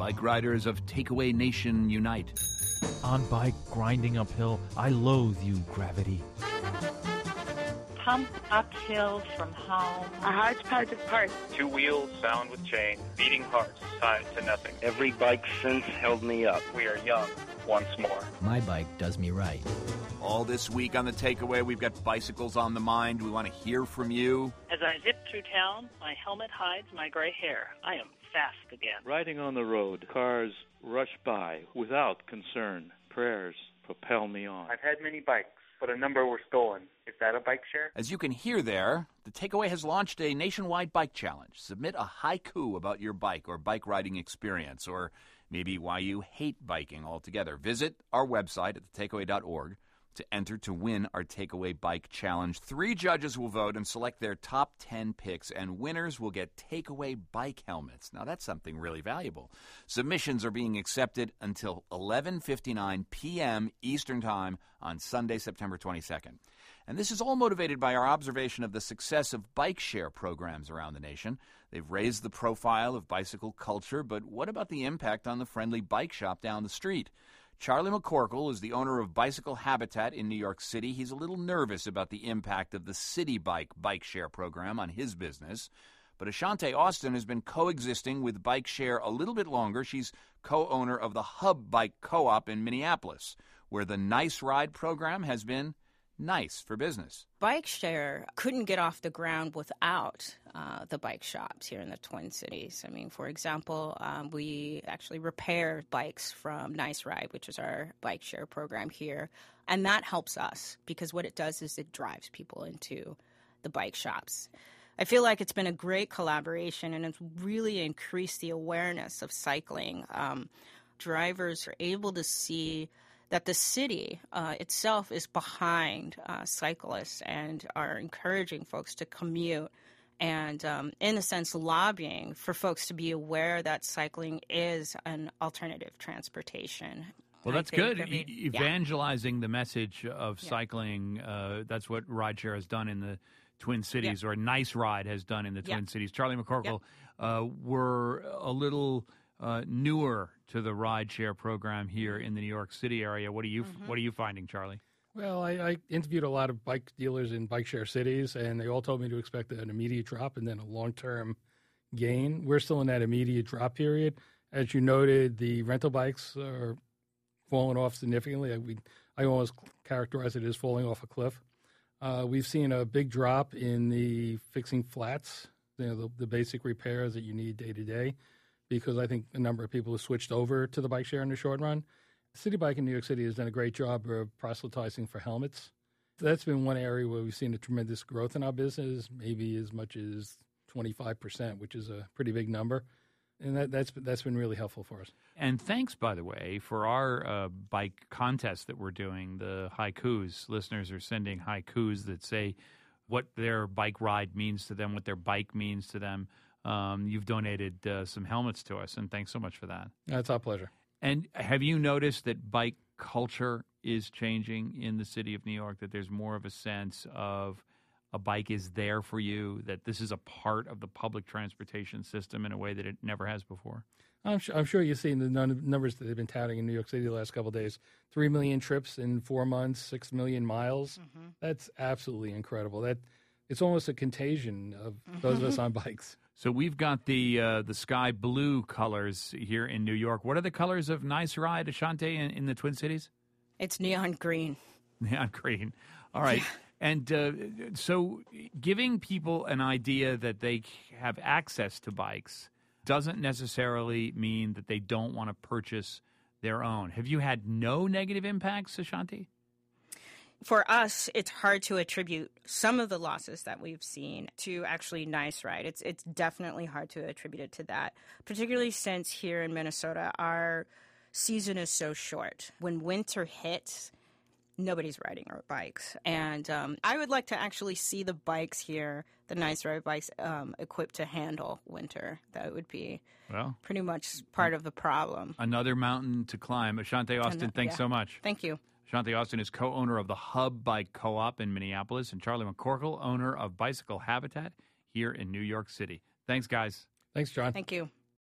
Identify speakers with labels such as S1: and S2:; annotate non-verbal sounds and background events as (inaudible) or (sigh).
S1: Bike riders of Takeaway Nation unite.
S2: On bike, grinding uphill, I loathe you, gravity.
S3: Pump uphill from home.
S4: A hodgepodge of parts.
S5: Two wheels sound with chain, beating hearts tied to nothing.
S6: Every bike since held me up.
S5: We are young once more.
S7: My bike does me right.
S1: All this week on the takeaway, we've got bicycles on the mind. We want to hear from you.
S3: As I zip through town, my helmet hides my gray hair. I am fast again.
S8: Riding on the road, cars rush by without concern. Prayers propel me on.
S5: I've had many bikes, but a number were stolen. Is that a bike share?
S1: As you can hear there, the takeaway has launched a nationwide bike challenge. Submit a haiku about your bike or bike riding experience, or maybe why you hate biking altogether. Visit our website at thetakeaway.org to enter to win our Takeaway Bike Challenge. Three judges will vote and select their top 10 picks, and winners will get takeaway bike helmets. Now, that's something really valuable. Submissions are being accepted until 11:59 p.m. Eastern Time on Sunday, September 22nd. And this is all motivated by our observation of the success of bike share programs around the nation. They've raised the profile of bicycle culture, but what about the impact on the friendly bike shop down the street? Charlie McCorkell is the owner of Bicycle Habitat in New York City. He's a little nervous about the impact of the Citi Bike bike share program on his business. But Ashanti Austin has been coexisting with Bike Share a little bit longer. She's co owner of the Hub Bike Co op in Minneapolis, where the Nice Ride program has been nice for business.
S9: Bike share couldn't get off the ground without uh, the bike shops here in the Twin Cities. I mean, for example, um, we actually repair bikes from Nice Ride, which is our bike share program here. And that helps us because what it does is it drives people into the bike shops. I feel like it's been a great collaboration and it's really increased the awareness of cycling. Um, drivers are able to see that the city uh, itself is behind uh, cyclists and are encouraging folks to commute and, um, in a sense, lobbying for folks to be aware that cycling is an alternative transportation.
S2: Well, that's
S9: think,
S2: good.
S9: I mean,
S2: E-
S9: yeah.
S2: evangelizing the message of
S9: Yeah.
S2: cycling. Uh, that's what Rideshare has done in the Twin Cities, or Nice Ride has done in the
S9: Yeah.
S2: Twin Cities. Charlie McCorkell, uh, we're a little uh, newer to the Rideshare program here in the New York City area. What are you
S9: Mm-hmm.
S2: What are you finding, Charlie?
S10: Well, I, I interviewed a lot of bike dealers in bike share cities, and they all told me to expect an immediate drop and then a long term gain. We're still in that immediate drop period. As you noted, the rental bikes are falling off significantly. I, we, I almost characterize it as falling off a cliff. Uh, we've seen a big drop in the fixing flats, you know, the, the basic repairs that you need day to day, because I think a number of people have switched over to the bike share in the short run. Citi Bike in New York City has done a great job of proselytizing for helmets. That's been one area where we've seen a tremendous growth in our business, maybe as much as 25%, which is a pretty big number. And that, that's, that's been really helpful for us.
S2: And thanks, by the way, for our uh, bike contest that we're doing, the haikus. Listeners are sending haikus that say what their bike ride means to them, what their bike means to them. Um, you've donated uh, some helmets to us, and thanks so much for that.
S10: That's our pleasure.
S2: And have you noticed that bike culture is changing in the city of New York? That there's more of a sense of a bike is there for you, that this is a part of the public transportation system in a way that it never has before?
S10: I'm sure, I'm sure you've seen the nun- numbers that they've been touting in New York City the last couple of days. Three million trips in four months, six million miles. That's absolutely incredible. That it's almost a contagion of those of us on bikes.
S2: So we've got the uh, the sky blue colors here in New York. What are the colors of Nice Ride, Ashanti, in, in the Twin Cities?
S9: It's neon green. (laughs)
S2: Neon green. All right. And uh, so giving people an idea that they have access to bikes doesn't necessarily mean that they don't want to purchase their own. Have you had no negative impacts, Ashanti?
S9: For us, it's hard to attribute some of the losses that we've seen to actually nice ride. It's it's definitely hard to attribute it to that, particularly since here in Minnesota our season is so short. When winter hits, nobody's riding our bikes, and um, I would like to actually see the bikes here, the nice ride bikes, um, equipped to handle winter. That would be
S2: Well,
S9: pretty much part of the problem.
S2: another mountain to climb. Ashanti Austin,
S9: And,
S2: thanks
S9: yeah.
S2: so much.
S9: Thank you.
S2: Shanti Austin is co owner of the Hub Bike Co op in Minneapolis, and Charlie McCorkell, owner of Bicycle Habitat here in New York City. Thanks, guys.
S10: Thanks, John.
S9: Thank you.